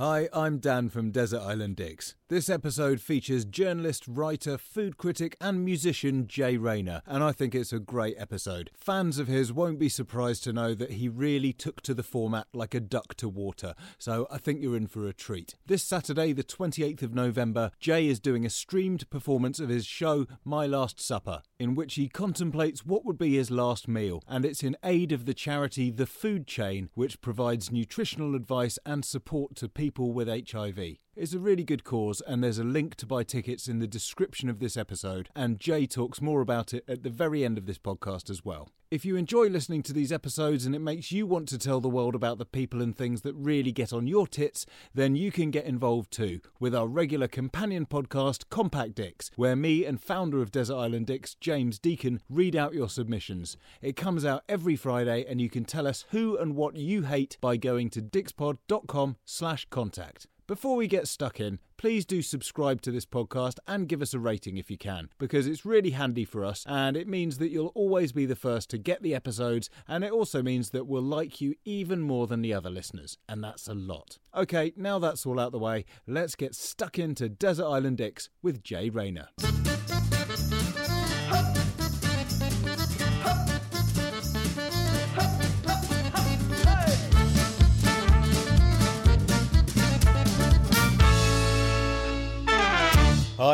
Hi, I'm Dan from Desert Island Dicks. This episode features journalist, writer, food critic, and musician Jay Rayner, and I think it's a great episode. Fans of his won't be surprised to know that he really took to the format like a duck to water, so I think you're in for a treat. This Saturday, the 28th of November, Jay is doing a streamed performance of his show My Last Supper, in which he contemplates what would be his last meal, and it's in aid of the charity The Food Chain, which provides nutritional advice and support to people with HIV. It's a really good cause, and there's a link to buy tickets in the description of this episode, and Jay talks more about it at the very end of this podcast as well. If you enjoy listening to these episodes and it makes you want to tell the world about the people and things that really get on your tits, then you can get involved too with our regular companion podcast, Compact Dicks, where me and founder of Desert Island Dicks, James Deacon, read out your submissions. It comes out every Friday, and you can tell us who and what you hate by going to dixpod.com slash contact. Before we get stuck in, please do subscribe to this podcast and give us a rating if you can, because it's really handy for us and it means that you'll always be the first to get the episodes, and it also means that we'll like you even more than the other listeners, and that's a lot. Okay, now that's all out the way, let's get stuck into Desert Island Dicks with Jay Rayner.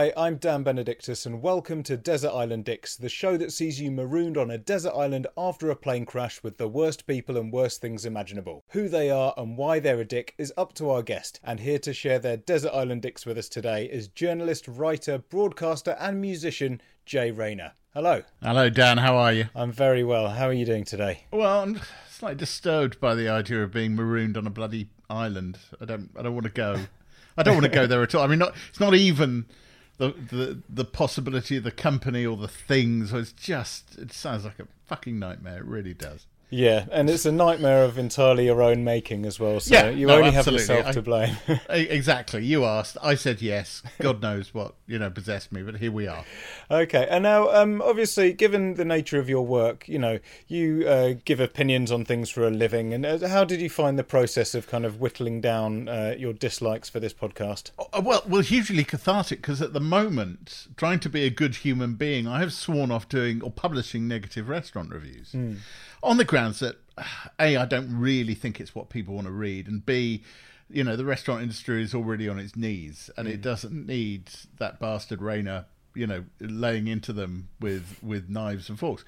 Hi, I'm Dan Benedictus, and welcome to Desert Island Dicks, the show that sees you marooned on a desert island after a plane crash with the worst people and worst things imaginable. Who they are and why they're a dick is up to our guest, and here to share their Desert Island Dicks with us today is journalist, writer, broadcaster, and musician Jay Rayner. Hello. Hello, Dan. How are you? I'm very well. How are you doing today? Well, I'm slightly disturbed by the idea of being marooned on a bloody island. I don't. I don't want to go. I don't want to go there at all. I mean, not, it's not even the, the the possibility of the company or the things. It's just. It sounds like a fucking nightmare. It really does. Yeah, and it's a nightmare of entirely your own making as well. So Yeah, you no, only absolutely. have yourself I- to blame. Exactly. You asked. I said yes. God knows what you know possessed me, but here we are. Okay, and now, um, obviously, given the nature of your work, you know, you uh, give opinions on things for a living. And uh, how did you find the process of kind of whittling down uh, your dislikes for this podcast? Uh, Well, well, hugely cathartic because at the moment, trying to be a good human being, I have sworn off doing or publishing negative restaurant reviews on the grounds that a I don't really think it's what people want to read, and b you know the restaurant industry is already on its knees, and it doesn't need that bastard Rayner, you know, laying into them with with knives and forks.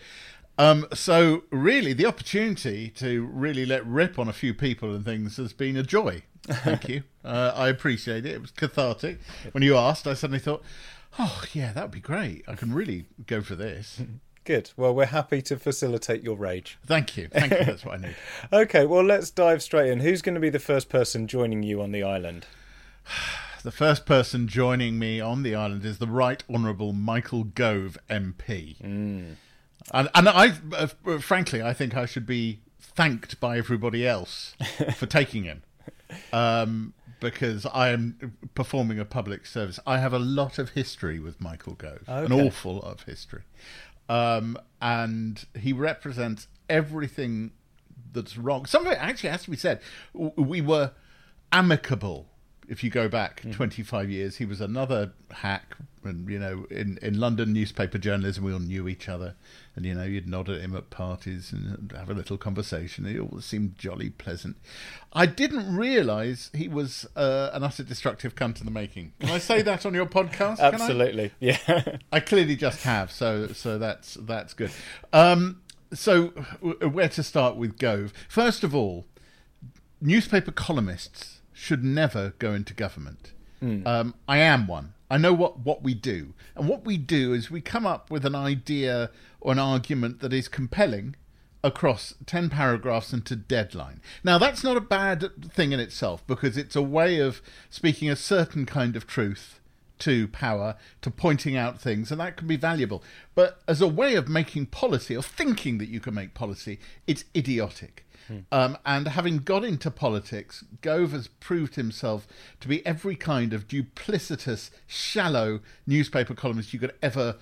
Um, so really, the opportunity to really let rip on a few people and things has been a joy. Thank you. Uh, I appreciate it. It was cathartic. When you asked, I suddenly thought, "Oh yeah, that would be great. I can really go for this." Good. Well, we're happy to facilitate your rage. Thank you. Thank you. That's what I need. Okay, well, let's dive straight in. Who's going to be the first person joining you on the island? The first person joining me on the island is the Right Honourable Michael Gove MP. And, and I, uh, frankly, I think I should be thanked by everybody else for taking him. Um, because I am performing a public service. I have a lot of history with Michael Gove, an awful lot of history. Um, and he represents everything that's wrong. Some of it actually has to be said. We were amicable if you go back 25 years, he was another hack. And, you know, in, in London newspaper journalism, we all knew each other. And, you know, you'd nod at him at parties and have a little conversation. It all seemed jolly pleasant. I didn't realise he was uh, an utter destructive cunt in the making. Can I say that on your podcast? Can I? Absolutely. Yeah. I clearly just have, so so that's that's good. Um, so w- where to start with Gove? First of all, newspaper columnists should never go into government. Um, I am one. I know what, what we do. And what we do is we come up with an idea or an argument that is compelling across 10 paragraphs and to deadline. Now, that's not a bad thing in itself because it's a way of speaking a certain kind of truth to power, to pointing out things, and that can be valuable. But as a way of making policy or thinking that you can make policy, it's idiotic. Um, and having got into politics, Gove has proved himself to be every kind of duplicitous, shallow newspaper columnist you could ever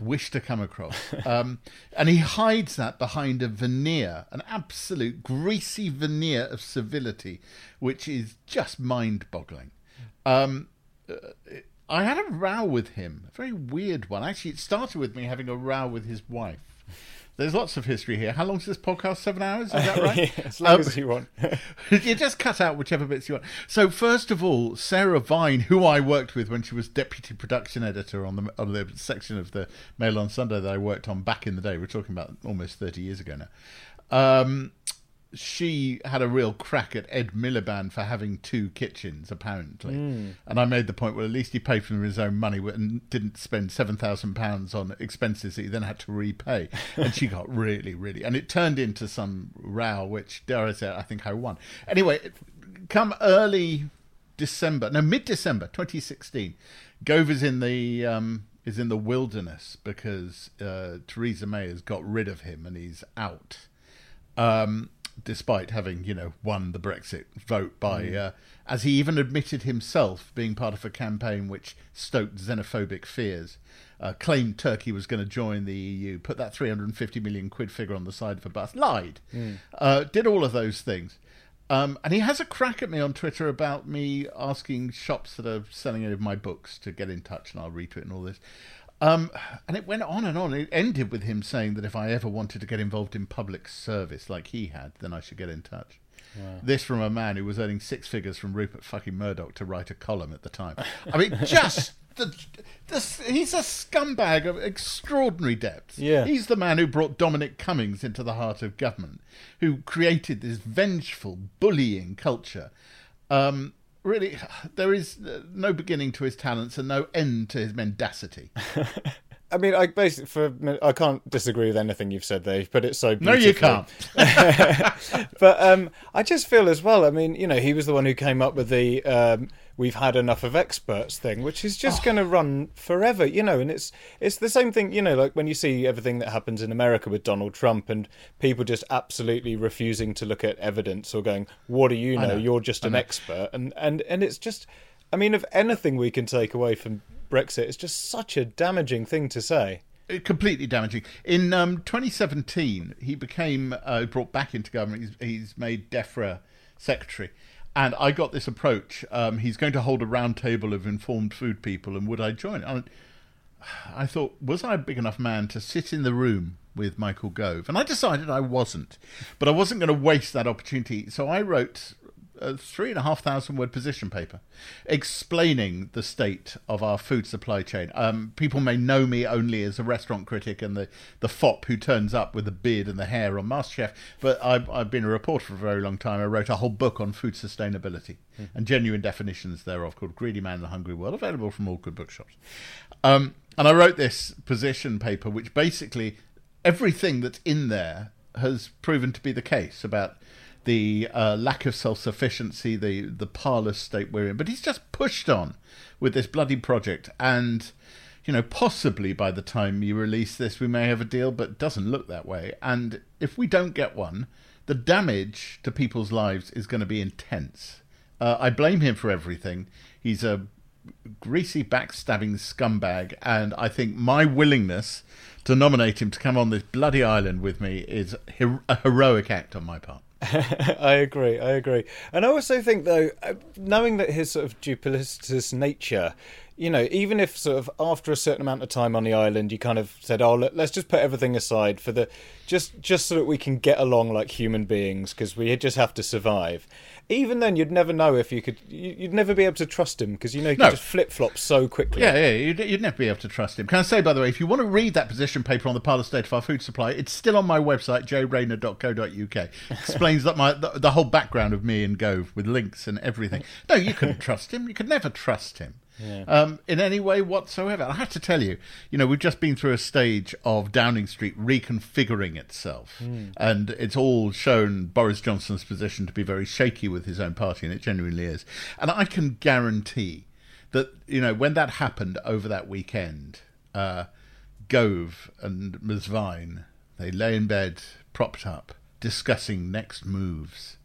wish to come across. Um, and he hides that behind a veneer, an absolute greasy veneer of civility, which is just mind boggling. Um, uh, I had a row with him, a very weird one. Actually, it started with me having a row with his wife. There's lots of history here. How long long's this podcast? Seven hours? Is that right? Yeah, as long Um, as you want. you just cut out whichever bits you want. So first of all, Sarah Vine, who I worked with when she was deputy production editor on the on the section of the Mail on Sunday that I worked on back in the day. We're talking about almost thirty years ago now. Um, she had a real crack at Ed Miliband for having two kitchens, apparently. And I made the point, well, at least he paid for his own money and didn't spend £7,000 on expenses that he then had to repay. And she got really, really. And it turned into some row, which, dare I say, I think I won. Anyway, come early December, no, mid December 2016, Gove is in the. Um, is in the wilderness because uh, Theresa May has got rid of him and he's out um, despite having, you know, won the Brexit vote by, uh, as he even admitted himself, being part of a campaign which stoked xenophobic fears, uh, claimed Turkey was going to join the EU, put that 350 million quid figure on the side of a bus, lied, uh, did all of those things. Um, and he has a crack at me on Twitter about me asking shops that are selling any of my books to get in touch, and I'll retweet and all this. Um, and it went on and on. It ended with him saying that if I ever wanted to get involved in public service like he had, then I should get in touch. This from a man who was earning six figures from Rupert fucking Murdoch to write a column at the time. I mean, just the, the he's a scumbag of extraordinary depth. Yeah. he's the man who brought Dominic Cummings into the heart of government, who created this vengeful, bullying culture. Um, really, there is uh, no beginning to his talents and no end to his mendacity. I mean, I basically for I can't disagree with anything you've said there. You've put it so No, you can't. but um, I just feel as well. I mean, you know, he was the one who came up with the um, "we've had enough of experts" thing, which is Oh. just going to run forever. You know, and it's it's the same thing. You know, like when you see everything that happens in America with Donald Trump and people just absolutely refusing to look at evidence or going, "What do you know? know. You're just an expert," and and and it's just. I mean, if anything we can take away from Brexit, is just such a damaging thing to say. Uh, completely damaging. In um, 2017, he became uh, brought back into government. He's, he's made DEFRA secretary, and I got this approach. Um, he's going to hold a round table of informed food people, and would I join? And I thought, was I a big enough man to sit in the room with Michael Gove? And I decided I wasn't, but I wasn't going to waste that opportunity. So I wrote a three and a half thousand word position paper explaining the state of our food supply chain. Um, people may know me only as a restaurant critic and the, the fop who turns up with the beard and the hair on MasterChef, but I've, I've been a reporter for a very long time. I wrote a whole book on food sustainability and genuine definitions thereof called Greedy Man and the Hungry World, available from all good bookshops. Um, and I wrote this position paper, which basically everything that's in there has proven to be the case about the uh, lack of self-sufficiency, the the parlous state we're in. But he's just pushed on with this bloody project, and you know, possibly by the time you release this, we may have a deal, but it doesn't look that way. And if we don't get one, the damage to people's lives is going to be intense. Uh, I blame him for everything. He's a greasy backstabbing scumbag, and I think my willingness to nominate him to come on this bloody island with me is a heroic act on my part. I agree. I agree. And I also think, though, uh, knowing that his sort of duplicitous nature, you know, even if sort of after a certain amount of time on the island, you kind of said, "Oh, let, us just put everything aside for the just just so that we can get along like human beings because we just have to survive." Even then, you'd never know if you could. You'd never be able to trust him because you know he no. just flip flop so quickly. Yeah, yeah, you'd, you'd, never be able to trust him. Can I say, by the way, if you want to read that position paper on the parlor state of our food supply, it's still on my website, jayrayner.co.uk. Explains that my the, the whole background of me and Gove with links and everything. No, you couldn't trust him. You could never trust him yeah. um, in any way whatsoever. I have to tell you, you know, we've just been through a stage of Downing Street reconfiguring itself, mm. and it's all shown Boris Johnson's position to be very shaky with his own party, and it genuinely is. And I can guarantee that, you know, when that happened over that weekend, uh, Gove and Ms. Vine, they lay in bed, propped up, discussing next moves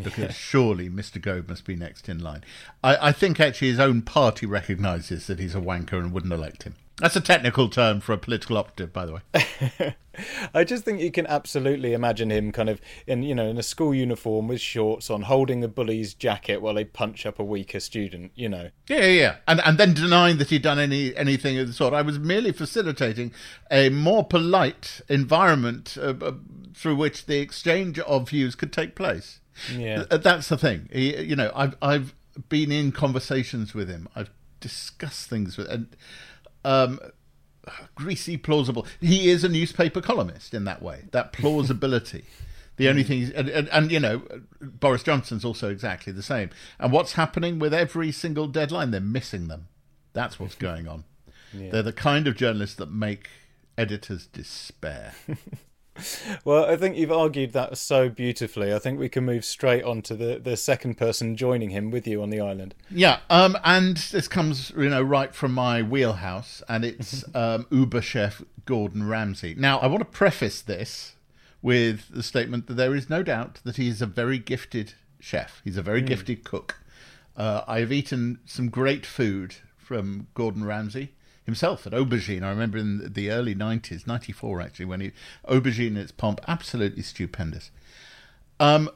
because surely Mr. Gove must be next in line. I, I think actually his own party recognises that he's a wanker and wouldn't elect him. That's a technical term for a political operative, by the way. I just think you can absolutely imagine him kind of in you know in a school uniform with shorts on, holding a bully's jacket while they punch up a weaker student. You know. Yeah, yeah, and and then denying that he'd done any anything of the sort. I was merely facilitating a more polite environment uh, uh, through which the exchange of views could take place. Yeah, that's the thing. You know, I've I've been in conversations with him. I've discussed things with and um, greasy plausible. He is a newspaper columnist in that way. That plausibility. The only thing, and, and, and, you know, Boris Johnson's also exactly the same. And what's happening with every single deadline? They're missing them. That's what's going on. Yeah. They're the kind of journalists that make editors despair. well, I think you've argued that so beautifully. I think we can move straight on to the, the second person joining him with you on the island. Yeah, um, and this comes, you know, right from my wheelhouse, and it's um, Uber chef Gordon Ramsay. Now, I want to preface this with the statement that there is no doubt that he is a very gifted chef. He's a very mm. gifted cook. Uh, I have eaten some great food from Gordon Ramsay himself at Aubergine. I remember in the early 90s, 94 actually, when he Aubergine in its pomp, absolutely stupendous. Um,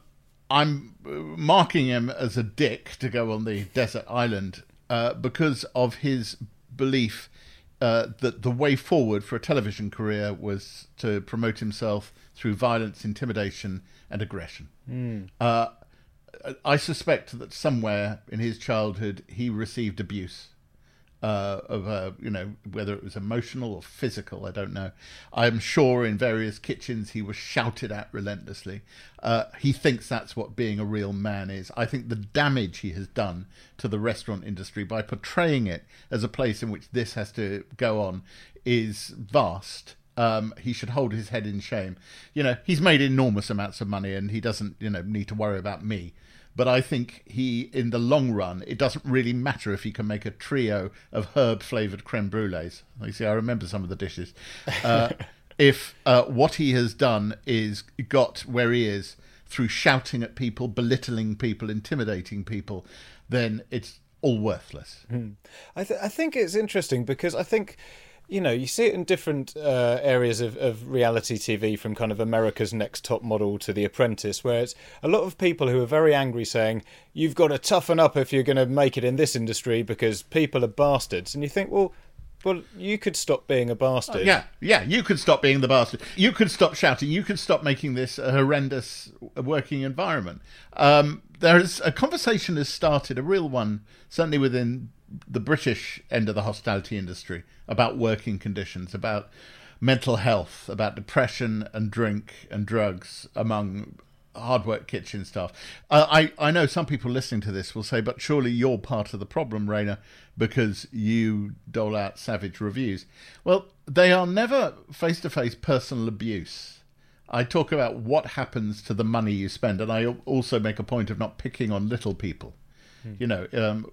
I'm uh, marking him as a dick to go on the desert island uh, because of his belief uh, that the way forward for a television career was to promote himself through violence, intimidation, and aggression. Mm. Uh, I suspect that somewhere in his childhood he received abuse uh, of uh, you know whether it was emotional or physical, I don't know. I'm sure in various kitchens he was shouted at relentlessly. Uh, he thinks that's what being a real man is. I think the damage he has done to the restaurant industry by portraying it as a place in which this has to go on is vast. Um, he should hold his head in shame. You know, he's made enormous amounts of money, and he doesn't, you know, need to worry about me. But I think he, in the long run, it doesn't really matter if he can make a trio of herb flavored creme brulees. You see, I remember some of the dishes. Uh, if uh, what he has done is got where he is through shouting at people, belittling people, intimidating people, then it's all worthless. Hmm. I, th- I think it's interesting because I think you know, you see it in different uh, areas of, of reality TV, from kind of America's Next Top Model to The Apprentice, where it's a lot of people who are very angry saying, you've got to toughen up if you're going to make it in this industry because people are bastards. And you think, well, well, you could stop being a bastard. yeah, yeah, you could stop being the bastard. You could stop shouting. You could stop making this a horrendous working environment. Um, there's a conversation has started, a real one, certainly within the British end of the hospitality industry about working conditions, about mental health, about depression and drink and drugs among hard work kitchen staff. Uh, I, I know some people listening to this will say, but surely you're part of the problem, Rayner, because you dole out savage reviews. Well, they are never face to face personal abuse. I talk about what happens to the money you spend, and I also make a point of not picking on little people. Hmm. You know, um,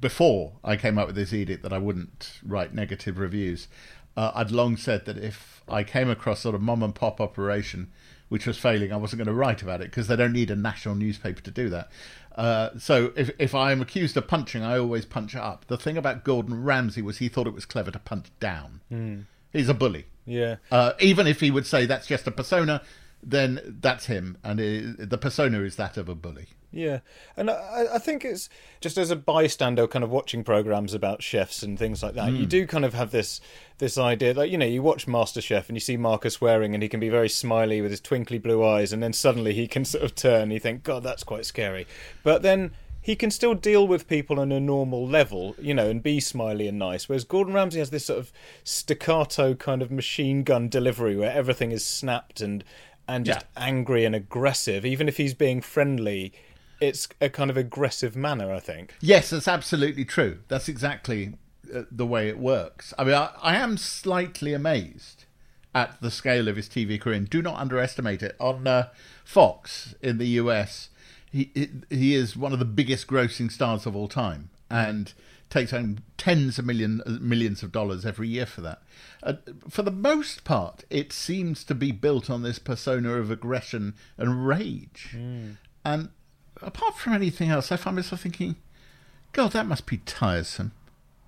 before I came up with this edict that I wouldn't write negative reviews, uh, I'd long said that if I came across sort of mom and pop operation which was failing, I wasn't going to write about it because they don't need a national newspaper to do that. Uh, so if if I'm accused of punching, I always punch up. The thing about Gordon Ramsay was he thought it was clever to punch down. Mm. He's a bully. Yeah. Uh, even if he would say that's just a persona, then that's him, and it, the persona is that of a bully. Yeah, and I, I think it's just as a bystander, kind of watching programs about chefs and things like that. Mm. You do kind of have this this idea, that you know, you watch MasterChef and you see Marcus Wareing, and he can be very smiley with his twinkly blue eyes, and then suddenly he can sort of turn. And you think, God, that's quite scary. But then he can still deal with people on a normal level, you know, and be smiley and nice. Whereas Gordon Ramsay has this sort of staccato kind of machine gun delivery where everything is snapped and and just yeah. angry and aggressive. Even if he's being friendly, it's a kind of aggressive manner. I think. Yes, that's absolutely true. That's exactly uh, the way it works. I mean, I, I am slightly amazed at the scale of his TV career. And do not underestimate it. On uh, Fox in the US, he he is one of the biggest grossing stars of all time, and takes home tens of million millions of dollars every year for that. Uh, for the most part, it seems to be built on this persona of aggression and rage. Mm. And apart from anything else, I find myself thinking, God, that must be tiresome.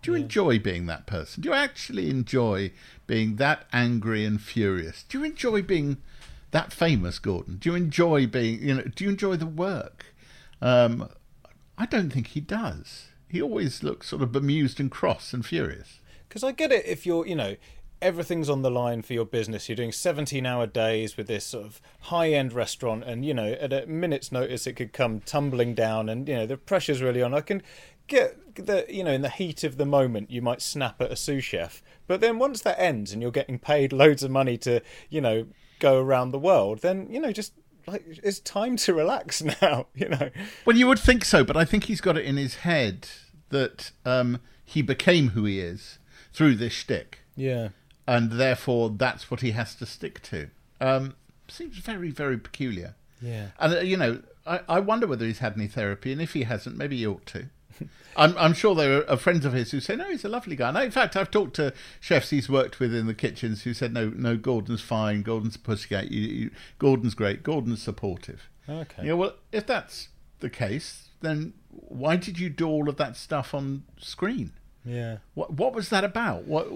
Do you yeah. enjoy being that person? Do you actually enjoy being that angry and furious? Do you enjoy being that famous, Gordon? Do you enjoy being, you know, do you enjoy the work? Um, I don't think he does. He always looks sort of bemused and cross and furious. Because I get it if you're, you know, everything's on the line for your business. You're doing 17 hour days with this sort of high end restaurant, and, you know, at a minute's notice, it could come tumbling down, and, you know, the pressure's really on. I can get the, you know, in the heat of the moment, you might snap at a sous chef. But then once that ends and you're getting paid loads of money to, you know, go around the world, then you know just like it's time to relax now. You know. Well, you would think so, but I think he's got it in his head that um, he became who he is through this shtick. Yeah. And therefore, that's what he has to stick to. Um, seems very, very peculiar. Yeah. And uh, you know, I, I wonder whether he's had any therapy, and if he hasn't, maybe he ought to. I'm, I'm, sure there are friends of his who say, no, he's a lovely guy. And in fact, I've talked to chefs he's worked with in the kitchens who said, no, no, Gordon's fine. Gordon's a pussycat. You, you, Gordon's great. Gordon's supportive. Okay. Know, well, if that's the case, then why did you do all of that stuff on screen? Yeah. What What was that about? What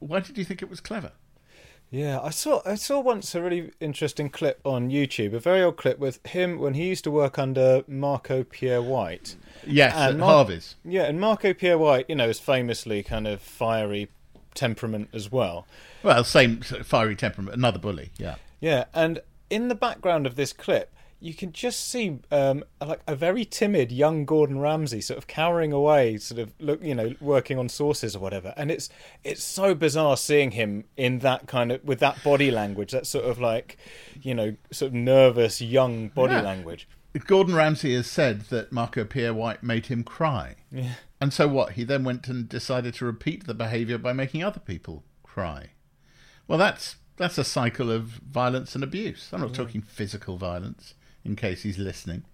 Why did you think it was clever? Yeah, I saw I saw once a really interesting clip on YouTube, a very old clip with him when he used to work under Marco Pierre White. Yes, and Mar- Harvey's. Yeah, and Marco Pierre White, you know, is famously kind of fiery temperament as well. Well, same fiery temperament, another bully. Yeah. Yeah, and in the background of this clip, you can just see um, like a very timid young Gordon Ramsay sort of cowering away, sort of look, you know, working on sauces or whatever. And it's it's so bizarre seeing him in that kind of with that body language, that sort of like, you know, sort of nervous young body yeah. language. Gordon Ramsay has said that Marco Pierre White made him cry. Yeah. And so what? He then went and decided to repeat the behaviour by making other people cry. Well, that's that's a cycle of violence and abuse. I'm not yeah. talking physical violence, in case he's listening.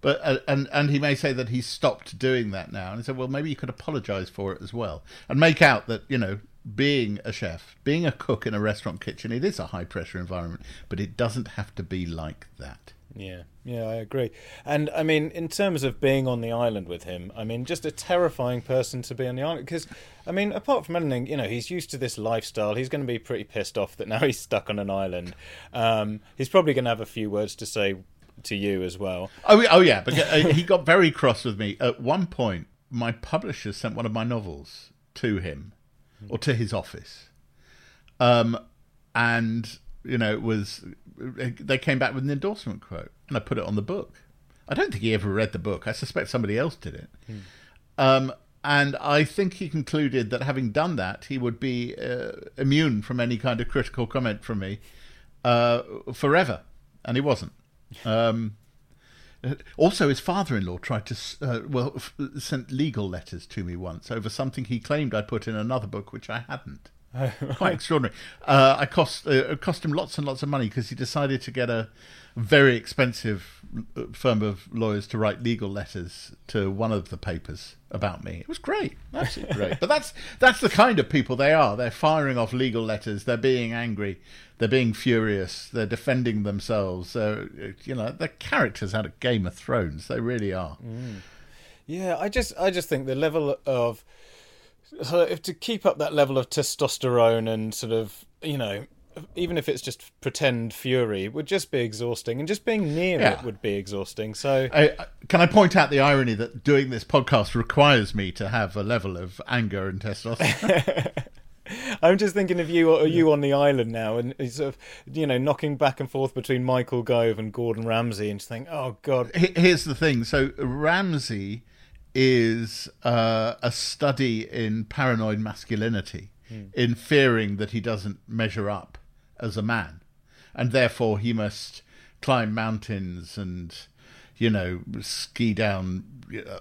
But uh, and and he may say that he's stopped doing that now, and he said, well, maybe you could apologise for it as well, and make out that you know being a chef, being a cook in a restaurant kitchen, it is a high pressure environment, but it doesn't have to be like that. Yeah, yeah, I agree. And I mean, in terms of being on the island with him, I mean, just a terrifying person to be on the island. Because, I mean, apart from anything, you know, he's used to this lifestyle. He's going to be pretty pissed off that now he's stuck on an island. Um, he's probably going to have a few words to say to you as well. Oh, oh yeah, but uh, he got very cross with me at one point. My publisher sent one of my novels to him, or to his office, um, and you know, it was they came back with an endorsement quote, and I put it on the book. I don't think he ever read the book. I suspect somebody else did it. Hmm. Um, and I think he concluded that having done that, he would be uh, immune from any kind of critical comment from me uh, forever, and he wasn't. Um, also, his father-in-law tried to uh, well f- sent legal letters to me once over something he claimed I'd put in another book, which I hadn't. Quite extraordinary. Uh, I cost uh, it cost him lots and lots of money because he decided to get a very expensive firm of lawyers to write legal letters to one of the papers about me. It was great, absolutely great. But that's that's the kind of people they are. They're firing off legal letters. They're being angry. They're being furious. They're defending themselves. So you know, they're characters out of Game of Thrones. They really are. Mm. Yeah, I just I just think the level of so if to keep up that level of testosterone and sort of you know even if it's just pretend fury, would just be exhausting, and just being near Yeah. it would be exhausting. So I, can I point out the irony that doing this podcast requires me to have a level of anger and testosterone? I'm just thinking of you, or you on the island now, and sort of, you know, knocking back and forth between Michael Gove and Gordon Ramsay, and just think, oh god, Here's the thing. So Ramsay is uh, a study in paranoid masculinity, in fearing that he doesn't measure up as a man, and therefore he must climb mountains and, you know, ski down uh,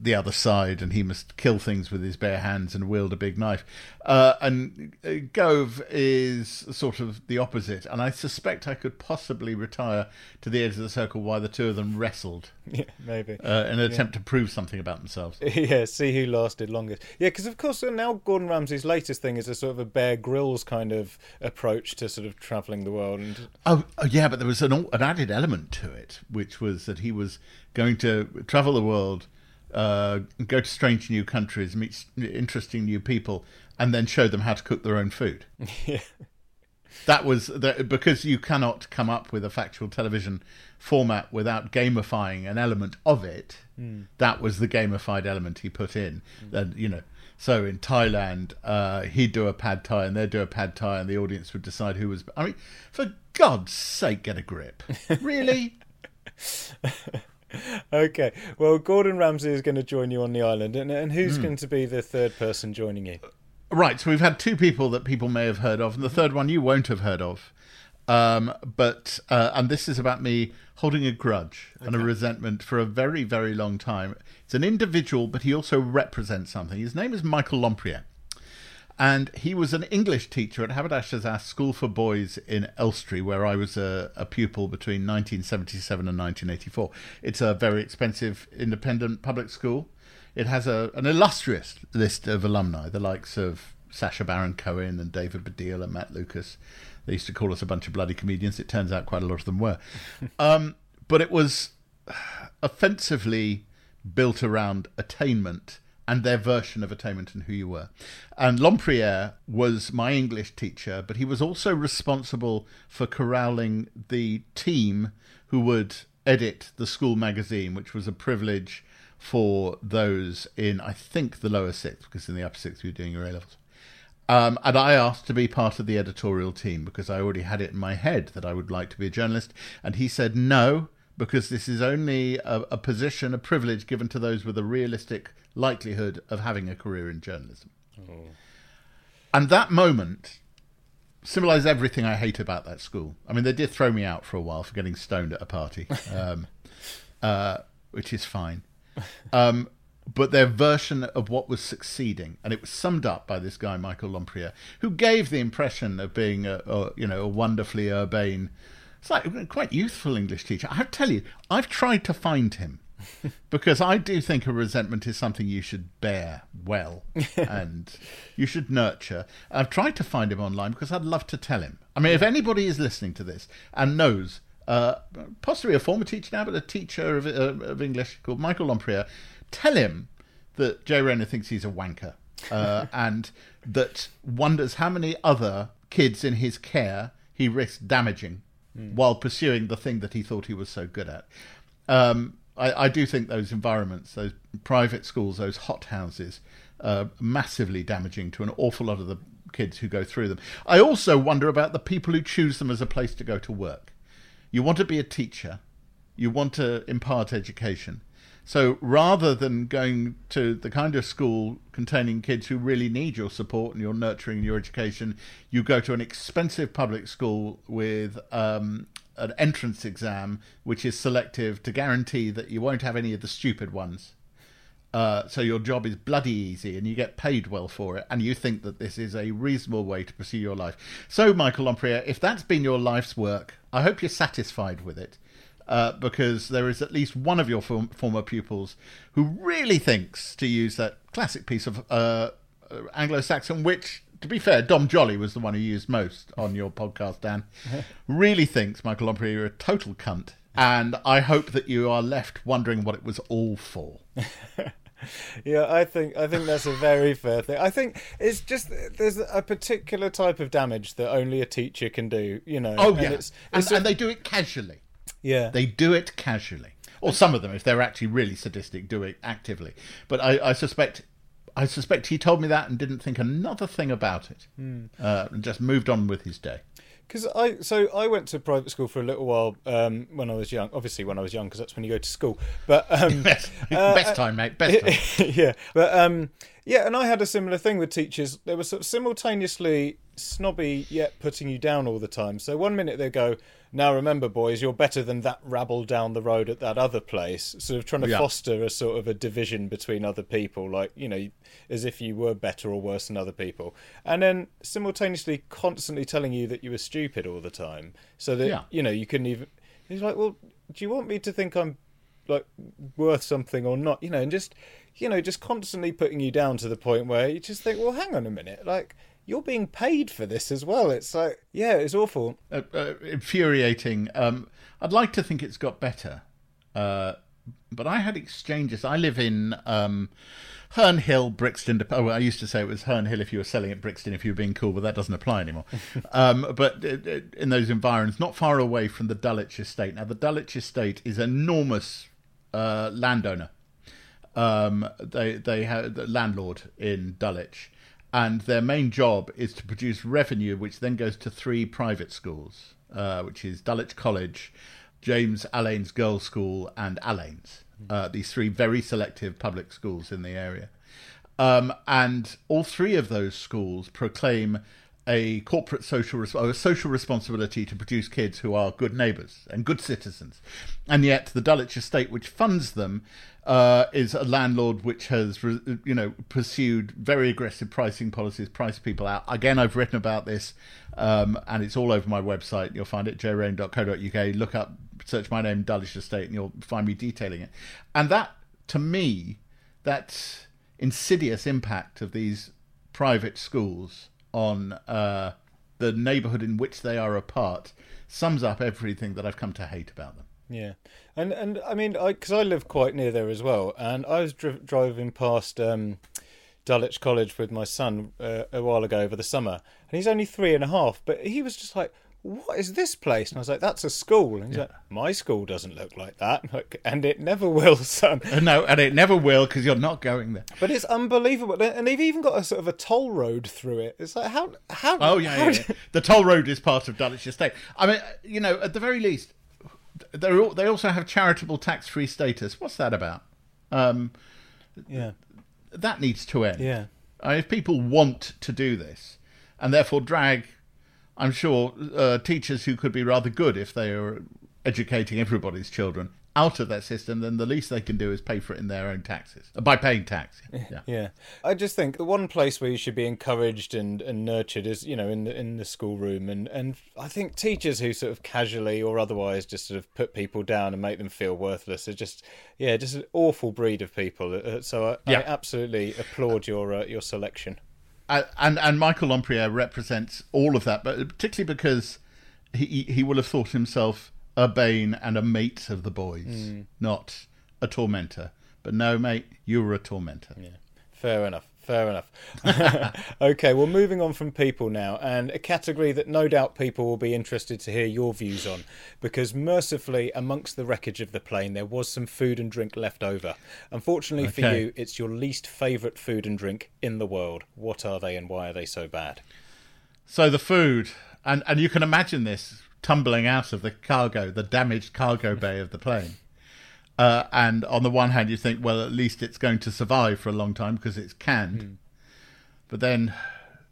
the other side, and he must kill things with his bare hands and wield a big knife. Uh, and uh, Gove is sort of the opposite, and I suspect I could possibly retire to the edge of the circle while the two of them wrestled yeah, maybe. uh, in an attempt to prove something about themselves. yeah, see who lasted longest. Yeah, because of course now Gordon Ramsay's latest thing is a sort of a Bear Grylls kind of approach to sort of travelling the world, and Oh, oh, yeah, but there was an, an added element to it, which was that he was going to travel the world, uh, go to strange new countries, meet interesting new people, and then show them how to cook their own food. yeah, That was the, because you cannot come up with a factual television format without gamifying an element of it. That was the gamified element he put in. And you know, so in Thailand, uh, he'd do a pad thai and they'd do a pad thai, and the audience would decide who was. I mean, for God's sake, get a grip! Really? okay. Well, Gordon Ramsay is going to join you on the island, and, and who's going to be the third person joining you? Right, so we've had two people that people may have heard of, and the third one you won't have heard of. Um, but uh, and this is about me holding a grudge and a resentment for a very, very long time. It's an individual, but he also represents something. His name is Michael Lompriere, and he was an English teacher at Haberdashers' School for Boys in Elstree, where I was a, a pupil between 1977 and 1984. It's a very expensive independent public school. It has a, an illustrious list of alumni, the likes of Sacha Baron Cohen and David Baddiel and Matt Lucas. They used to call us a bunch of bloody comedians. It turns out quite a lot of them were. Um, but it was offensively built around attainment and their version of attainment and who you were. And Lompriere was my English teacher, but he was also responsible for corralling the team who would edit the school magazine, which was a privilege for those in, I think, the lower sixth, because in the upper sixth you were doing your A levels. Um, and I asked to be part of the editorial team because I already had it in my head that I would like to be a journalist. And he said no, because this is only a, a position, a privilege given to those with a realistic likelihood of having a career in journalism. And that moment symbolized everything I hate about that school. I mean, they did throw me out for a while for getting stoned at a party, um, uh, which is fine. Um, but their version of what was succeeding, and it was summed up by this guy Michael Lompriere, who gave the impression of being a, a you know a wonderfully urbane, it's like quite youthful English teacher. I tell you, I've tried to find him because I do think a resentment is something you should bear well and you should nurture. I've tried to find him online because I'd love to tell him. I mean, if anybody is listening to this and knows, uh, possibly a former teacher now, but a teacher of, uh, of English called Michael Lompriere, tell him that Jay Rayner thinks he's a wanker uh, and that wonders how many other kids in his care he risks damaging while pursuing the thing that he thought he was so good at. Um, I, I do think those environments, those private schools, those hot houses, are massively damaging to an awful lot of the kids who go through them. I also wonder about the people who choose them as a place to go to work. You want to be a teacher, you want to impart education. So rather than going to the kind of school containing kids who really need your support and your nurturing and your education, you go to an expensive public school with um, an entrance exam, which is selective to guarantee that you won't have any of the stupid ones. Uh, so your job is bloody easy and you get paid well for it, and you think that this is a reasonable way to pursue your life. So, Michael Lompriere, if that's been your life's work, I hope you're satisfied with it. Uh, because there is at least one of your form- former pupils who really thinks, to use that classic piece of uh, uh, Anglo-Saxon, which, to be fair, Dom Jolly was the one who used most on your podcast, Dan, really thinks Michael Lompriere you're a total cunt. And I hope that you are left wondering what it was all for. yeah, I think I think that's a very fair thing. I think it's just there's a particular type of damage that only a teacher can do. You know. Oh and yeah, it's, and, it's and they do it casually. Yeah. They do it casually, or some of them, if they're actually really sadistic, do it actively. But I, I suspect, I suspect he told me that and didn't think another thing about it, uh, and just moved on with his day. Because I so I went to private school for a little while um, when I was young. Obviously, when I was young, because that's when you go to school. But um, Best, uh, best time, mate. Best time. yeah, but um, yeah, and I had a similar thing with teachers. They were sort of simultaneously snobby yet putting you down all the time. So one minute they go, "Now remember, boys, you're better than that rabble down the road at that other place." Sort of trying to Yeah. foster a sort of a division between other people, like you know, as if you were better or worse than other people, and then simultaneously constantly telling you that you were stupid all the time, so that Yeah. you know you couldn't even. He's like, "Well, do you want me to think I'm like worth something or not?" You know, and just you know, just constantly putting you down to the point where you just think, "Well, hang on a minute, like." You're being paid for this as well. It's like, yeah, it's awful. uh, uh, infuriating. Um, I'd like to think it's got better, uh, but I had exchanges. I live in um, Herne Hill, Brixton. Oh, well, I used to say it was Herne Hill if you were selling at Brixton if you were being cool, but that doesn't apply anymore. um, but uh, uh, in those environs, not far away from the Dulwich Estate. Now, the Dulwich Estate is enormous uh, landowner. Um, they they have the landlord in Dulwich, and their main job is to produce revenue, which then goes to three private schools, uh, which is Dulwich College, James Allen's Girls' School, and Alleyn's. Uh, these three very selective public schools in the area, um, and all three of those schools proclaim a corporate social res- a social responsibility to produce kids who are good neighbours and good citizens, and yet the Dulwich Estate, which funds them, uh, is a landlord which has you know pursued very aggressive pricing policies, priced people out. Again, I've written about this, um, and it's all over my website. You'll find it jayrayner.co.uk. Look up, search my name, Dulwich Estate, and you'll find me detailing it. And that, to me, that insidious impact of these private schools on uh, the neighbourhood in which they are a part sums up everything that I've come to hate about them. Yeah, and and I mean, because I live quite near there as well, and I was dri- driving past um, Dulwich College with my son uh, a while ago over the summer, and he's only three and a half, but he was just like. What is this place? And I was like, "That's a school." And he's like, "My school doesn't look like that, like, and it never will, son." Uh, No, and it never will because you're not going there. But it's unbelievable, and they've even got a sort of a toll road through it. It's like how how Oh yeah, how yeah, yeah. the toll road is part of Dulwich Estate. I mean, you know, at the very least, they're all, they also have charitable tax-free status. What's that about? Um, yeah that needs to end. yeah I mean, if people want to do this, and therefore drag, I'm sure, uh, teachers who could be rather good if they are educating everybody's children out of that system, then the least they can do is pay for it in their own taxes uh, by paying tax. Yeah. Yeah, I just think the one place where you should be encouraged and, and nurtured is you know in the in the schoolroom, and and I think teachers who sort of casually or otherwise just sort of put people down and make them feel worthless are just yeah just an awful breed of people. Uh, So I, Yeah. I absolutely applaud your uh, your selection. Uh, and and Michael Lompriere represents all of that, but particularly because he he will have thought himself a bane and a mate of the boys, mm. not a tormentor. But no, mate, you were a tormentor. Yeah, fair enough. Fair enough. okay, well, moving on from people now, and a category that no doubt people will be interested to hear your views on, because mercifully, amongst the wreckage of the plane, there was some food and drink left over. Unfortunately for you, it's your least favourite food and drink in the world. What are they, and why are they so bad? So the food, and and you can imagine this tumbling out of the cargo, the damaged cargo bay of the plane. Uh, and on the one hand, you think, well, at least it's going to survive for a long time because it's canned. But then,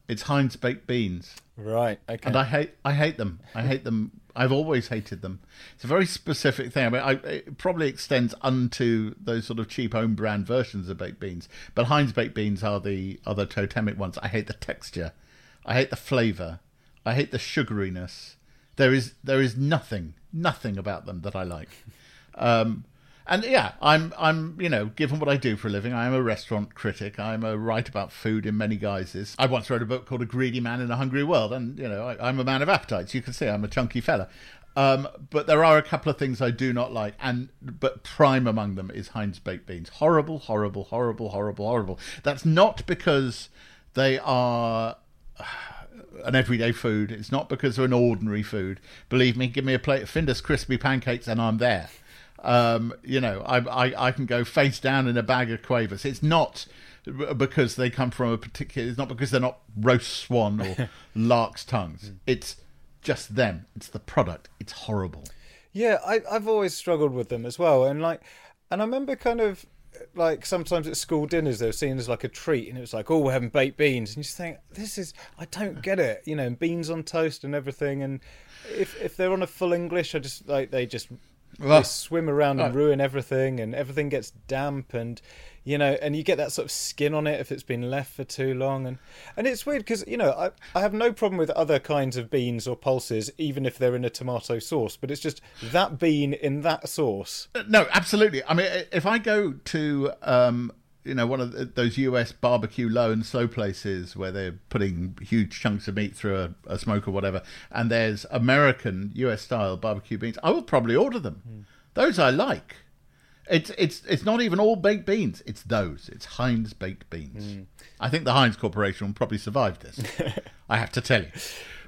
it's Heinz baked beans, Right. Okay. and I hate I hate them. I hate them. I've always hated them. It's a very specific thing. I mean, I, it probably extends unto those sort of cheap home brand versions of baked beans. But Heinz baked beans are the the totemic ones. I hate the texture. I hate the flavour. I hate the sugariness. There is there is nothing nothing about them that I like. Um, and yeah, I'm I'm you know given what I do for a living, I am a restaurant critic. I'm a write about food in many guises. I once wrote a book called A Greedy Man in a Hungry World, and you know I, I'm a man of appetites. You can see I'm a chunky fella. Um, but there are a couple of things I do not like, and but prime among them is Heinz baked beans. Horrible, horrible, horrible, horrible, horrible. That's not because they are an everyday food. It's not because they're an ordinary food. Believe me, give me a plate of Findus crispy pancakes and I'm there. Um, you know, I, I, I can go face down in a bag of quavers. It's not because they come from a particular. It's not because they're not roast swan or lark's tongues. It's just them. It's the product. It's horrible. Yeah, I, I've always struggled with them as well, and like, and I remember kind of like sometimes at school dinners they were seen as like a treat, and it was like, oh, we're having baked beans, and you just think this is, I don't get it, you know, beans on toast and everything, and if if they're on a full English, I just like they just Well, they swim around and ruin everything, and everything gets damp, and you know, and you get that sort of skin on it if it's been left for too long, and and it's weird because you know I I have no problem with other kinds of beans or pulses, even if they're in a tomato sauce, but it's just that bean in that sauce. No, absolutely. I mean, if I go to um, you know one of the, those US barbecue low and slow places where they're putting huge chunks of meat through a, a smoke or whatever, and there's American US style barbecue beans, I will probably order them. Those I like. It's it's it's not even all baked beans. It's those. It's Heinz baked beans. Hmm. I think the Heinz Corporation will probably survive this. I have to tell you,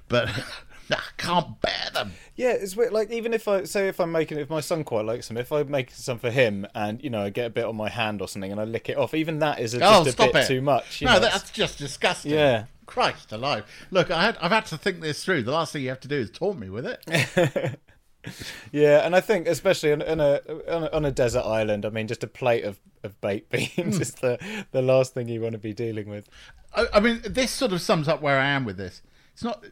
but I can't bear them. Yeah, it's weird. Like even if I say if I'm making if my son quite likes them, if I make some for him and you know I get a bit on my hand or something and I lick it off, even that is a, Oh, just a bit it. too much. No, know, that's just disgusting. Yeah. Christ alive. Look, I had, I've had to think this through. The last thing you have to do is taunt me with it. Yeah, and I think especially on, on a on a, on a desert island, I mean, just a plate of, of baked beans is the the last thing you want to be dealing with. I, I mean, this sort of sums up where I am with this. It's not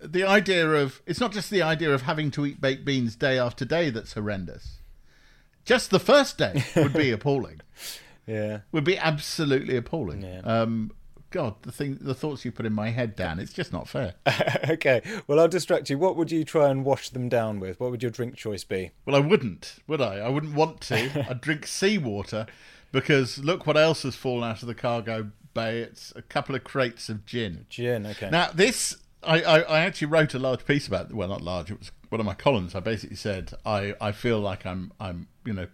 the idea of, it's not just the idea of having to eat baked beans day after day that's horrendous. Just the first day would be appalling. Yeah, Would be absolutely appalling. Yeah. Um, God, the thing, the thoughts you put in my head, Dan, it's just not fair. okay. Well, I'll distract you. What would you try and wash them down with? What would your drink choice be? Well, I wouldn't, would I? I wouldn't want to. I'd drink seawater because look what else has fallen out of the cargo bay. It's a couple of crates of gin. Gin. Okay. Now, this, I, I, I actually wrote a large piece about, well, not large, it was one of my columns. I basically said, I, I feel like I'm, I'm, you know,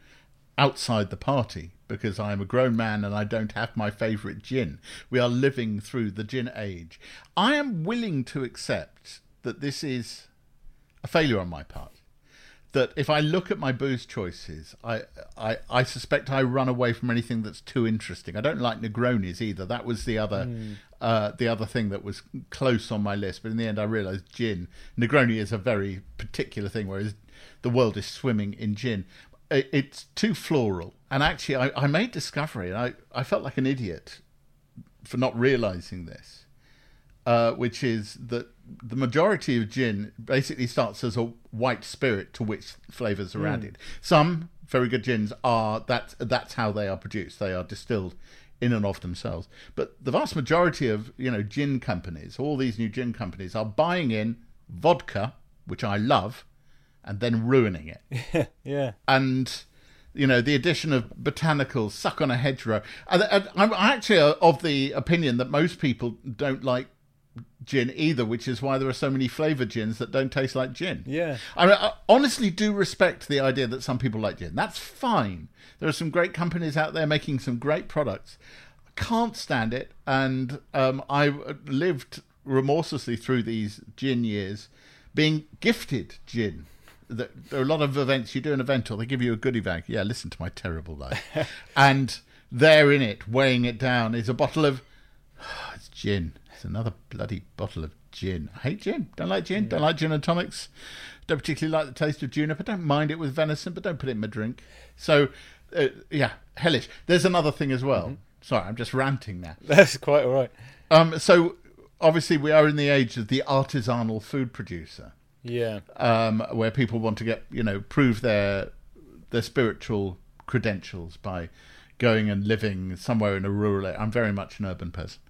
outside the party because I'm a grown man and I don't have my favourite gin. We are living through the gin age. I am willing to accept that this is a failure on my part. That if I look at my booze choices, I, I I suspect I run away from anything that's too interesting. I don't like Negronis either. That was the other uh, the other thing that was close on my list. But in the end, I realised gin Negroni is a very particular thing, whereas the world is swimming in gin. It, it's too floral. And actually, I, I made discovery, and I, I felt like an idiot for not realising this uh, which is that the majority of gin basically starts as a white spirit to which flavors are added. Some very good gins are that that's how they are produced. They are distilled in and of themselves. But the vast majority of you know gin companies, all these new gin companies, are buying in vodka, which I love, and then ruining it. Yeah. and you know the addition of botanicals suck on a hedgerow. And, i'm actually of the opinion that most people don't like gin either which is why there are so many flavored gins that don't taste like gin. Yeah. I, mean, I honestly do respect the idea that some people like gin. That's fine. There are some great companies out there making some great products. I can't stand it. And um, i lived remorselessly through these gin years being gifted gin there there are a lot of events. You do an event, or they give you a goodie bag. Yeah, listen to my terrible life. and there in it, weighing it down, is a bottle of. it's gin. It's another bloody bottle of gin. I hate gin. Don't like gin. Don't like gin and tonics. Don't particularly like the taste of juniper. Don't mind it with venison, but don't put it in my drink. So, uh, yeah, hellish. There's another thing as well. Sorry, I'm just ranting now. That's quite all right. Um, so obviously we are in the age of the artisanal food producer Yeah. um, where people want to get you know prove their their spiritual credentials by going and living somewhere in a rural area. I'm very much an urban person,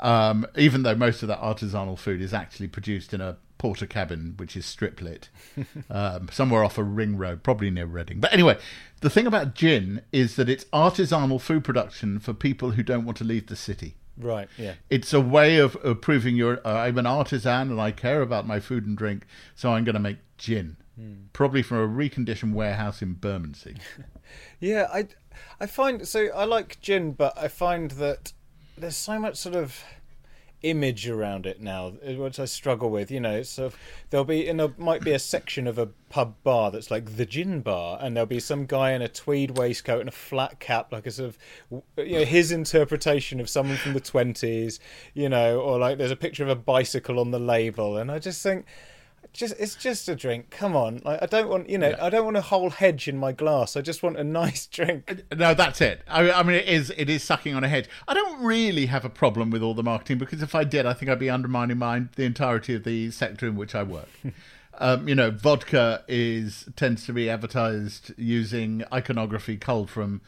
um, even though most of that artisanal food is actually produced in a Portakabin, which is strip lit, um, somewhere off a ring road, probably near Reading. But anyway, the thing about gin is that it's artisanal food production for people who don't want to leave the city. Right. Yeah. It's a way of, of proving you're. Uh, I'm an artisan and I care about my food and drink, so I'm going to make gin. probably from a reconditioned warehouse in Bermondsey. Yeah, I, I find so I like gin, but I find that there's so much sort of image around it now, uh, which I struggle with. You know, it's there'll be and there might be a section of a pub bar that's like the gin bar, and there'll be some guy in a tweed waistcoat and a flat cap, like a sort of you know his interpretation of someone from the twenties. You know, or like there's a picture of a bicycle on the label, and I just think just it's just a drink. Come on, like, I don't want you know Yeah. I don't want a whole hedge in my glass. I just want a nice drink. No, that's it. I, I mean, it is it is sucking on a hedge. I don't really have a problem with all the marketing because if I did, I think I'd be undermining my, the entirety of the sector in which I work. um, you know, vodka is tends to be advertised using iconography culled from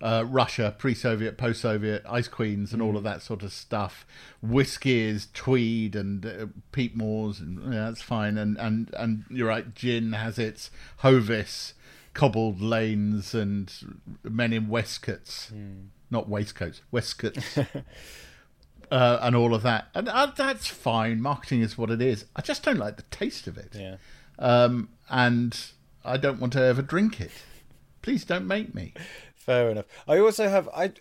uh, Russia, pre-Soviet, post-Soviet, ice queens, and all of that sort of stuff. Whiskey is tweed and uh, peat moors, and yeah, that's fine. And and and you're right. Gin has its Hovis cobbled lanes and men in waistcoats, not waistcoats, waistcoats, uh, and all of that. And uh, that's fine. Marketing is what it is. I just don't like the taste of it. Yeah. Um, and I don't want to ever drink it. Please don't make me. Fair enough. I also have I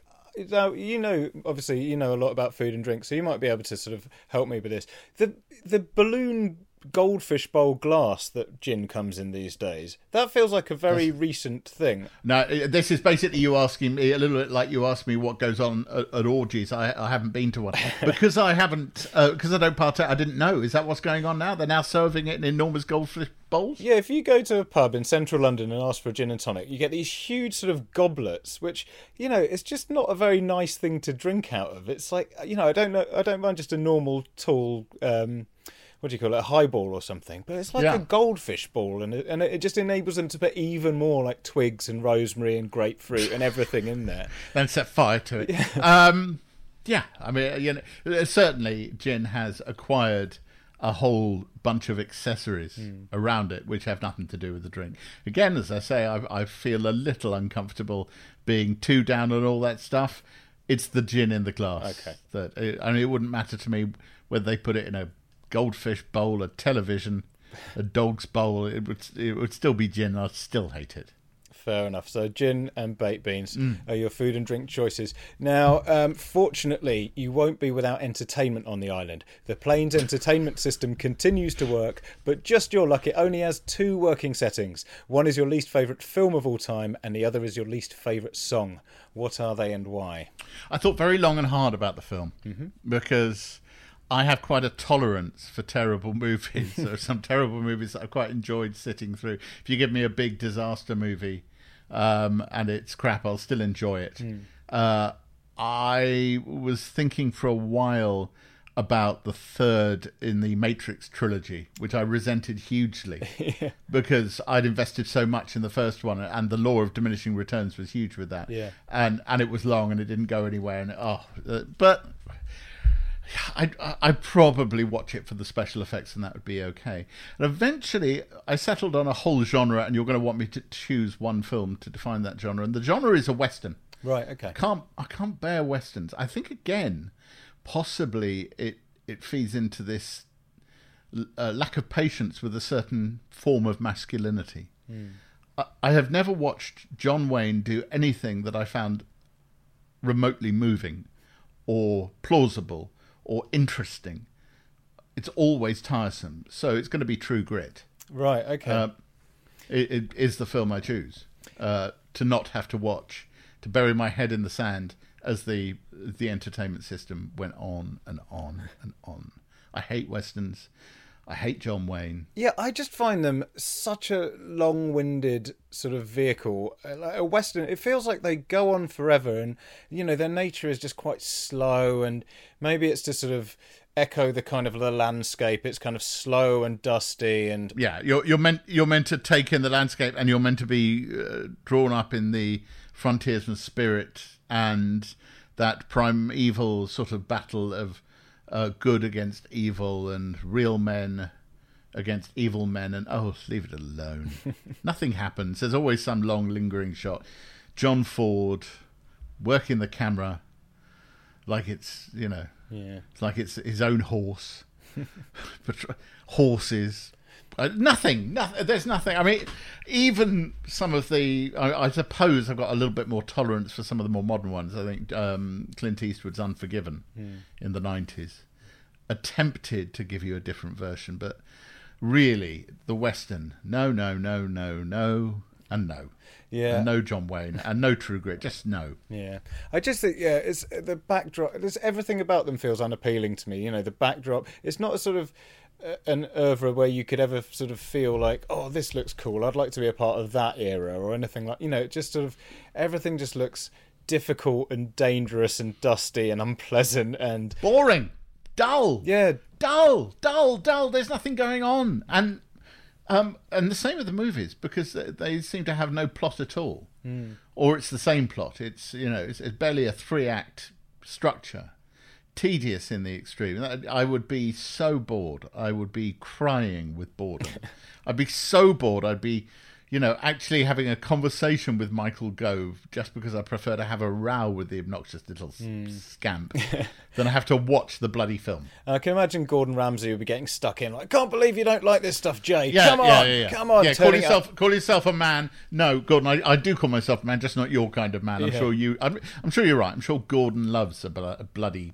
now you know obviously you know a lot about food and drink, so you might be able to sort of help me with this. The the balloon goldfish bowl glass that gin comes in these days. That feels like a very recent thing. Now, uh, this is basically you asking me a little bit like you asked me what goes on at, at orgies. I, I haven't been to one because I haven't because I don't partake. I didn't know. Is that what's going on now? They're now serving it in enormous goldfish bowls. Yeah, if you go to a pub in central London and ask for a gin and tonic, you get these huge sort of goblets, which you know it's just not a very nice thing to drink out of. It's like you know I don't know I don't mind just a normal tall. Um, what do you call it? A highball or something, but it's like Yeah. a goldfish ball, and it, and it just enables them to put even more like twigs and rosemary and grapefruit and everything in there. Then set fire to it. Um, yeah, I mean, you know, uh, certainly gin has acquired a whole bunch of accessories hmm. around it which have nothing to do with the drink. Again, as I say, I, I feel a little uncomfortable being too down on all that stuff. It's the gin in the glass. Okay. That it, I mean, it wouldn't matter to me whether they put it in a goldfish bowl, a television, a dog's bowl. It would it would still be gin. I'd still hate it. Fair enough. So gin and baked beans are your food and drink choices. Now, um, fortunately, you won't be without entertainment on the island. The plane's entertainment system continues to work, but just your luck, it only has two working settings. One is your least favourite film of all time, and the other is your least favourite song. What are they and why? I thought very long and hard about the film because I have quite a tolerance for terrible movies. there are some terrible movies that I quite enjoyed sitting through. If you give me a big disaster movie um, and it's crap, I'll still enjoy it. Uh, I was thinking for a while about the third in the Matrix trilogy, which I resented hugely because I'd invested so much in the first one, and the law of diminishing returns was huge with that. Yeah. and and it was long and it didn't go anywhere. And oh, uh, but I I probably watch it for the special effects, and that would be okay. And eventually, I settled on a whole genre, and you're going to want me to choose one film to define that genre, and the genre is a western. Right, okay. I can't I can't bear westerns. I think again, possibly it it feeds into this uh, lack of patience with a certain form of masculinity. I, I have never watched John Wayne do anything that I found remotely moving, or plausible, or interesting. It's always tiresome. So it's going to be True Grit. Right, okay. Uh, it, it is the film I choose uh, to not have to watch, to bury my head in the sand as the the entertainment system went on and on and on. I hate westerns. I hate John Wayne. Yeah, I just find them such a long-winded sort of vehicle. Uh, Like a western, it feels like they go on forever, and you know their nature is just quite slow. And maybe it's to sort of echo the kind of the landscape. It's kind of slow and dusty, and Yeah, you're you're meant you're meant to take in the landscape, and you're meant to be uh, drawn up in the frontiersman spirit and that primeval sort of battle of uh, good against evil and real men against evil men, and oh, leave it alone. Nothing happens. There's always some long lingering shot. John Ford working the camera like it's you know yeah. it's like it's his own horse. Horses Uh, nothing, nothing. There's nothing. I mean, even some of the. I, I, suppose I've got a little bit more tolerance for some of the more modern ones. I think um, Clint Eastwood's Unforgiven mm. in the '90s attempted to give you a different version, but really, the Western, no, no, no, no, no, and no. Yeah. And no John Wayne and no True Grit. Just no. Yeah. I just think yeah, it's the backdrop. There's everything about them feels unappealing to me. You know, the backdrop. It's not a sort of an oeuvre where you could ever sort of feel like, oh, this looks cool. I'd like to be a part of that era or anything like. You know, just sort of everything just looks difficult and dangerous and dusty and unpleasant and boring, dull. Yeah, dull, dull, dull. There's nothing going on, and um, and the same with the movies because they seem to have no plot at all, mm. or it's the same plot. It's you know it's, it's barely a three act structure, tedious in the extreme. I would be so bored. I would be crying with boredom. I'd be so bored. I'd be you know, actually having a conversation with Michael Gove just because I prefer to have a row with the obnoxious little mm. scamp than I have to watch the bloody film. I can imagine Gordon Ramsay would be getting stuck in like, can't believe you don't like this stuff, Jay. Yeah, come on, yeah, yeah, yeah. come on. Yeah, call yourself, call yourself a man. No, Gordon, I, I, do call myself a man, just not your kind of man. I'm sure you. I'm, I'm, sure you're right. I'm sure Gordon loves a, a bloody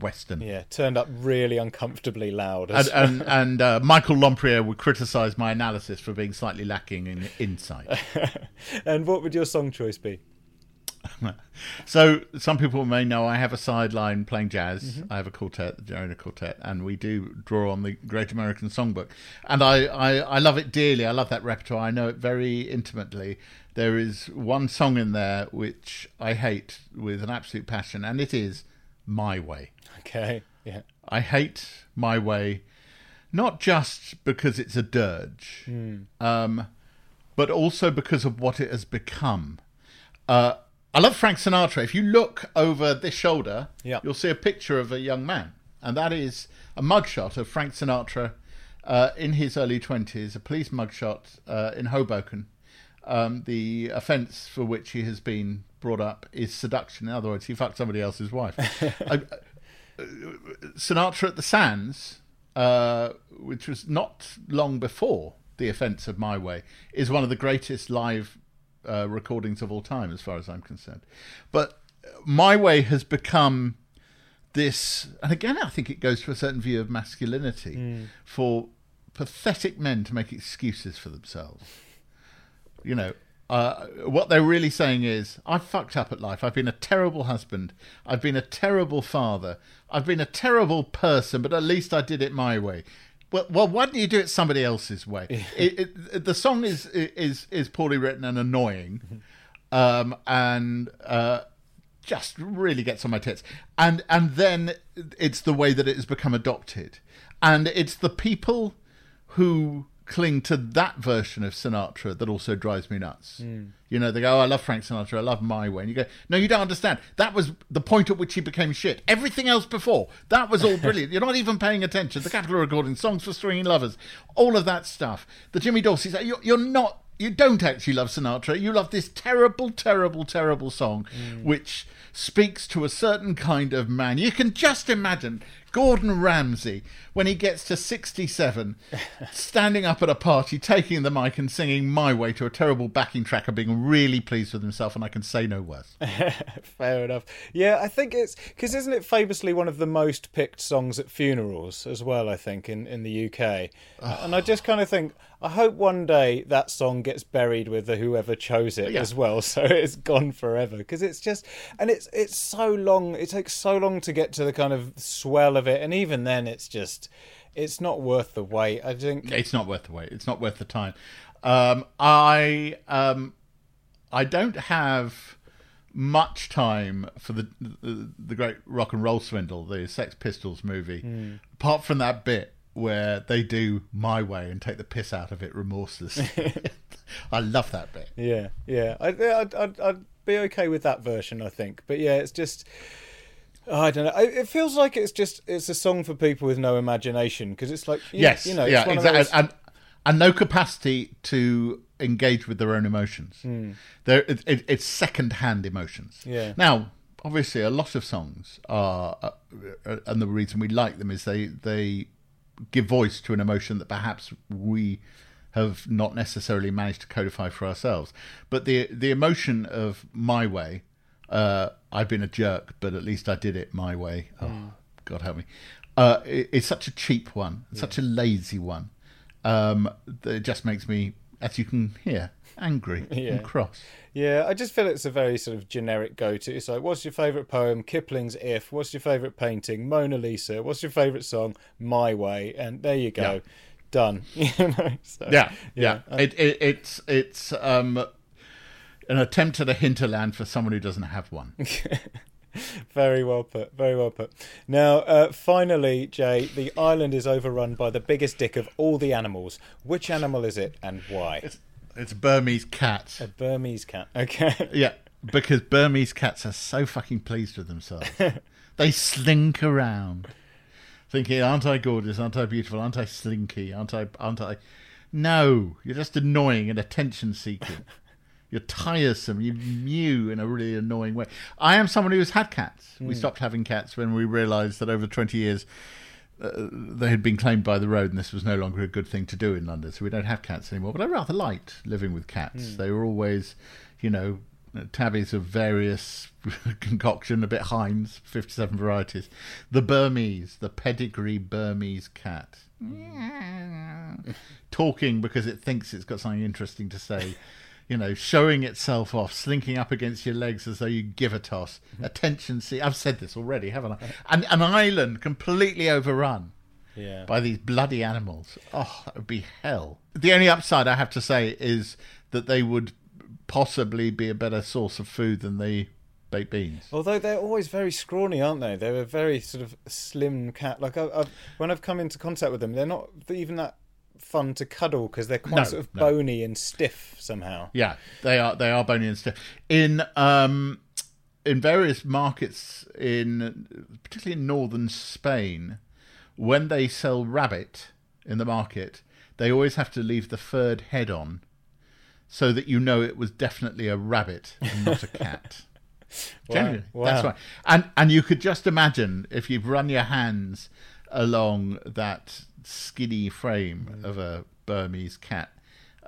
Western. Yeah, turned up really uncomfortably loud. And and, and uh, Michael Lompriere would criticise my analysis for being slightly lacking in insight. and what would your song choice be? so some people may know I have a sideline playing jazz. Mm-hmm. I have a quartet, the Jay Rayner Quartet, and we do draw on the Great American Songbook, and I, I, I love it dearly. I love that repertoire. I know it very intimately. There is one song in there which I hate with an absolute passion, and it is "My Way." Okay. Yeah. I hate my way, not just because it's a dirge, mm. um, but also because of what it has become. Uh, I love Frank Sinatra. If you look over this shoulder, yeah. you'll see a picture of a young man, and that is a mugshot of Frank Sinatra uh, in his early twenties, a police mugshot uh, in Hoboken. Um, the offence for which he has been brought up is seduction. In other words, he fucked somebody else's wife. I, Sinatra at the Sands, uh, which was not long before the offence of My Way, is one of the greatest live uh, recordings of all time, as far as I'm concerned. But My Way has become this, and again, I think it goes to a certain view of masculinity mm. for pathetic men to make excuses for themselves. You know, uh, what they're really saying is, I've fucked up at life. I've been a terrible husband. I've been a terrible father. I've been a terrible person, but at least I did it my way. Well, well why don't you do it somebody else's way? it, it, the song is is is poorly written and annoying, um, and uh, just really gets on my tits. And and then it's the way that it has become adopted, and it's the people who cling to that version of Sinatra that also drives me nuts. Mm. You know, they go, oh, I love Frank Sinatra, I love My Way. And you go, no, you don't understand. That was the point at which he became shit. Everything else before, that was all brilliant. You're not even paying attention. The Capitol recording, Songs for Swinging Lovers, all of that stuff. The Jimmy Dorsey, you're, you're not, you don't actually love Sinatra. You love this terrible, terrible, terrible song, mm. which speaks to a certain kind of man. You can just imagine Gordon Ramsay, when he gets to 67, standing up at a party, taking the mic and singing My Way to a terrible backing track and being really pleased with himself, and I can say no worse. Fair enough. Yeah, I think it's because isn't it famously one of the most picked songs at funerals as well, I think, in, in the UK? Oh. And I just kind of think, I hope one day that song gets buried with the whoever chose it yeah. as well, so it's gone forever. Because it's just, and it's it's so long. It takes so long to get to the kind of swell of it, and even then, it's just, it's not worth the wait. I think it's not worth the wait. It's not worth the time. Um, I um, I don't have much time for the, the, the great rock and roll swindle, the Sex Pistols movie. Mm. Apart from that bit where they do my way and take the piss out of it remorselessly. I love that bit. Yeah, yeah. I'd, I'd, I'd, be okay with that version, I think. But yeah, it's just. I don't know. It feels like it's just it's a song for people with no imagination because it's like you, yes, you know, yeah, exactly, those... and and no capacity to engage with their own emotions. Mm. There, it, it, it's second-hand emotions. Yeah. Now, obviously, a lot of songs are, uh, uh, and the reason we like them is they they give voice to an emotion that perhaps we have not necessarily managed to codify for ourselves. But the the emotion of my way, uh, I've been a jerk, but at least I did it my way. Oh, God help me. Uh, it, it's such a cheap one, such a lazy one. Um, that it just makes me, as you can hear, angry Yeah. and cross. Yeah, I just feel it's a very sort of generic go-to. It's like, what's your favourite poem? Kipling's "If." What's your favourite painting? Mona Lisa. What's your favourite song? My Way. And there you go, Yeah. done. you know, so, Yeah, yeah. I- It, it, it's it's um, an attempt at a hinterland for someone who doesn't have one. Very well put. Very well put. Now, uh, finally, Jay, the island is overrun by the biggest dick of all the animals. Which animal is it, and why? It's, it's Burmese cat. A Burmese cat. Okay. Yeah, because Burmese cats are so fucking pleased with themselves. they slink around, thinking, "Aren't I gorgeous? Aren't I beautiful? Aren't I slinky? Aren't I? Aren't I?" No, you're just annoying and attention seeking. You're tiresome. You mew in a really annoying way. I am someone who has had cats. We mm. stopped having cats when we realised that over 20 years uh, they had been claimed by the road, and this was no longer a good thing to do in London. So we don't have cats anymore. But I rather liked living with cats. Mm. They were always, you know, tabbies of various concoction, a bit Heinz, fifty-seven varieties. The Burmese, the pedigree Burmese cat, mm. talking because it thinks it's got something interesting to say. You know, showing itself off, slinking up against your legs as though you give a toss. Mm-hmm. Attention, see, I've said this already, haven't I? And an island completely overrun Yeah. by these bloody animals. Oh, that would be hell. The only upside I have to say is that they would possibly be a better source of food than the baked beans. Although they're always very scrawny, aren't they? They're a very sort of slim cat. Like I, I've, when I've come into contact with them, they're not even that fun to cuddle because they're quite No, sort of no. bony and stiff somehow. Yeah, they are they are bony and stiff. In um in various markets in particularly in northern Spain, when they sell rabbit in the market, they always have to leave the furred head on so that you know it was definitely a rabbit and not a cat. Genuinely, Wow. that's right. And and you could just imagine if you've run your hands along that skinny frame mm. of a Burmese cat,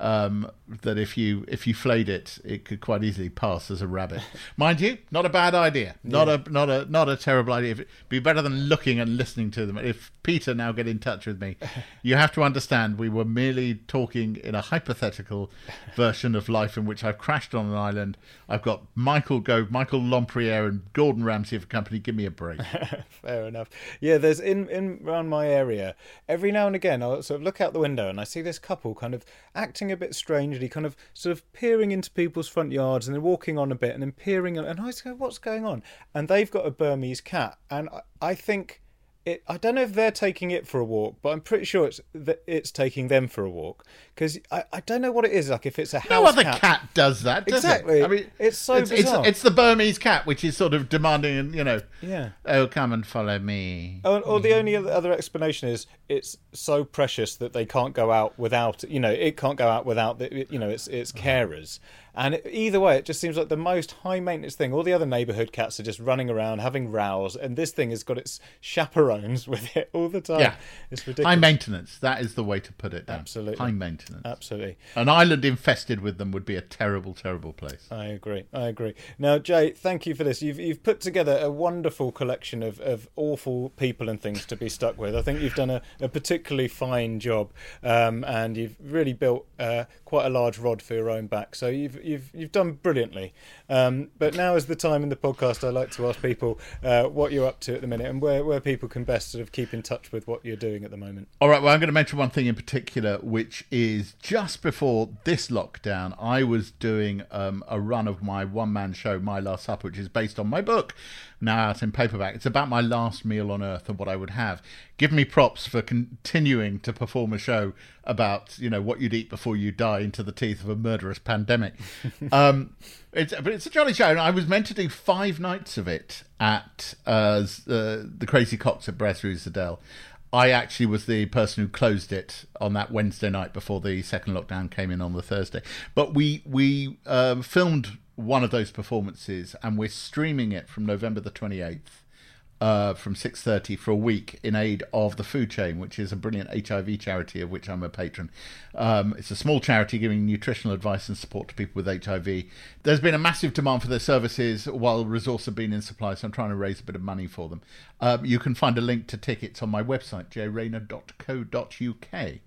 um, that if you if you flayed it, it could quite easily pass as a rabbit. Mind you, not a bad idea. Not a not a not a terrible idea. It'd be better than looking and listening to them. If Peter now get in touch with me, you have to understand we were merely talking in a hypothetical version of life in which I've crashed on an island. I've got Michael Gove, Michael Lompriere, and Gordon Ramsay for company. Give me a break. Fair enough. Yeah, there's in in around my area. Every now and again, I'll sort of look out the window and I see this couple kind of acting a bit strangely, kind of sort of peering into people's front yards and then walking on a bit and then peering, and I just go, "What's going on?" And they've got a Burmese cat, and I, I think. It, I don't know if they're taking it for a walk, but I'm pretty sure it's that it's taking them for a walk because I, I don't know what it is like. If it's a house No other cat, cat. does that, does Exactly. it? I mean, It's so it's, it's, bizarre. it's the Burmese cat, which is sort of demanding, you know, Yeah. oh, come and follow me. Or, or the mm-hmm. only other- other explanation is it's so precious that they can't go out without, you know, it can't go out without, the, you know, its its uh-huh. carers. And it, either way, it just seems like the most high maintenance thing. All the other neighbourhood cats are just running around having rows, and this thing has got its chaperones with it all the time. Yeah. it's ridiculous. High maintenance. That is the way to put it down. Absolutely. High maintenance. Absolutely. An island infested with them would be a terrible, terrible place. I agree. I agree. Now, Jay, thank you for this. You've you've put together a wonderful collection of, of awful people and things to be stuck with. I think you've done a, a particularly fine job, um, and you've really built uh, quite a large rod for your own back. So you've you've you've you've done brilliantly. Um, but now is the time in the podcast I like to ask people uh, what you're up to at the minute and where, where people can best sort of keep in touch with what you're doing at the moment. All right, well, I'm going to mention one thing in particular, which is just before this lockdown, I was doing um, a run of my one man show, My Last Supper, which is based on my book, now out in paperback. It's about my last meal on earth and what I would have. Give me props for continuing to perform a show about, you know, what you'd eat before you die into the teeth of a murderous pandemic. um, it's, but it's a jolly show, and I was meant to do five nights of it at uh, uh, the Crazy Coqs at Brasserie Zédel. I actually was the person who closed it on that Wednesday night before the second lockdown came in on the Thursday. But we we um, filmed one of those performances and we're streaming it from November the twenty eighth uh, from 6.30 for a week in aid of the food chain which is a brilliant hiv charity of which i'm a patron. Um, it's a small charity giving nutritional advice and support to people with hiv there's been a massive demand for their services while resources have been in supply so i'm trying to raise a bit of money for them. Um, you can find a link to tickets on my website jayrayner.co.uk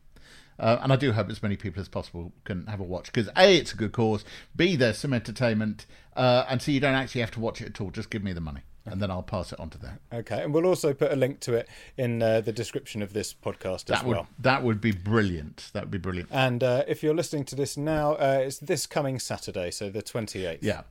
uh, and I do hope as many people as possible can have a watch because A, it's a good cause, B, there's some entertainment, uh, and C, you don't actually have to watch it at all. Just give me the money and then I'll pass it on to them. Okay, and we'll also put a link to it in uh, the description of this podcast that as would, well. That would be brilliant. That would be brilliant. And uh, if you're listening to this now, uh, it's this coming Saturday, so the 28th. Yeah,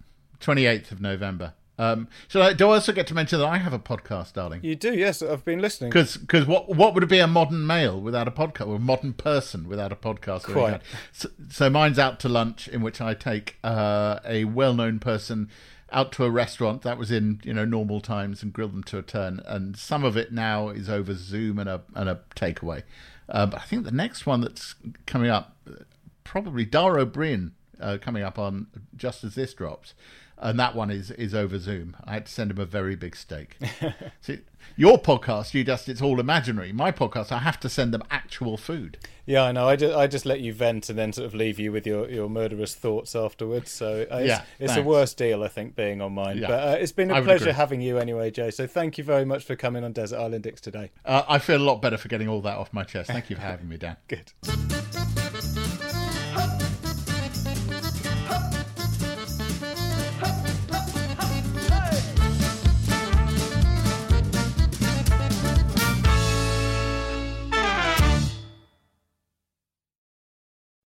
28th of November. Um, so I, do I also get to mention that I have a podcast, darling? You do, yes. I've been listening. Because what what would it be a modern male without a podcast, or a modern person without a podcast? Quite. So, so mine's out to lunch, in which I take uh, a well known person out to a restaurant that was in you know normal times and grill them to a turn. And some of it now is over Zoom and a and a takeaway. Uh, but I think the next one that's coming up, probably Dara Ó Briain uh, coming up on just as this drops. And that one is is over Zoom. I had to send him a very big steak. See, your podcast, you just it's all imaginary. My podcast, I have to send them actual food. Yeah, I know. I just, I just let you vent and then sort of leave you with your, your murderous thoughts afterwards. So uh, it's, Yeah, it's a worse deal, I think, being on mine. Yeah. But uh, it's been a pleasure having you anyway, Jay. So thank you very much for coming on Desert Island Dicks today. Uh, I feel a lot better for getting all that off my chest. Thank you for having me, Dan. Good.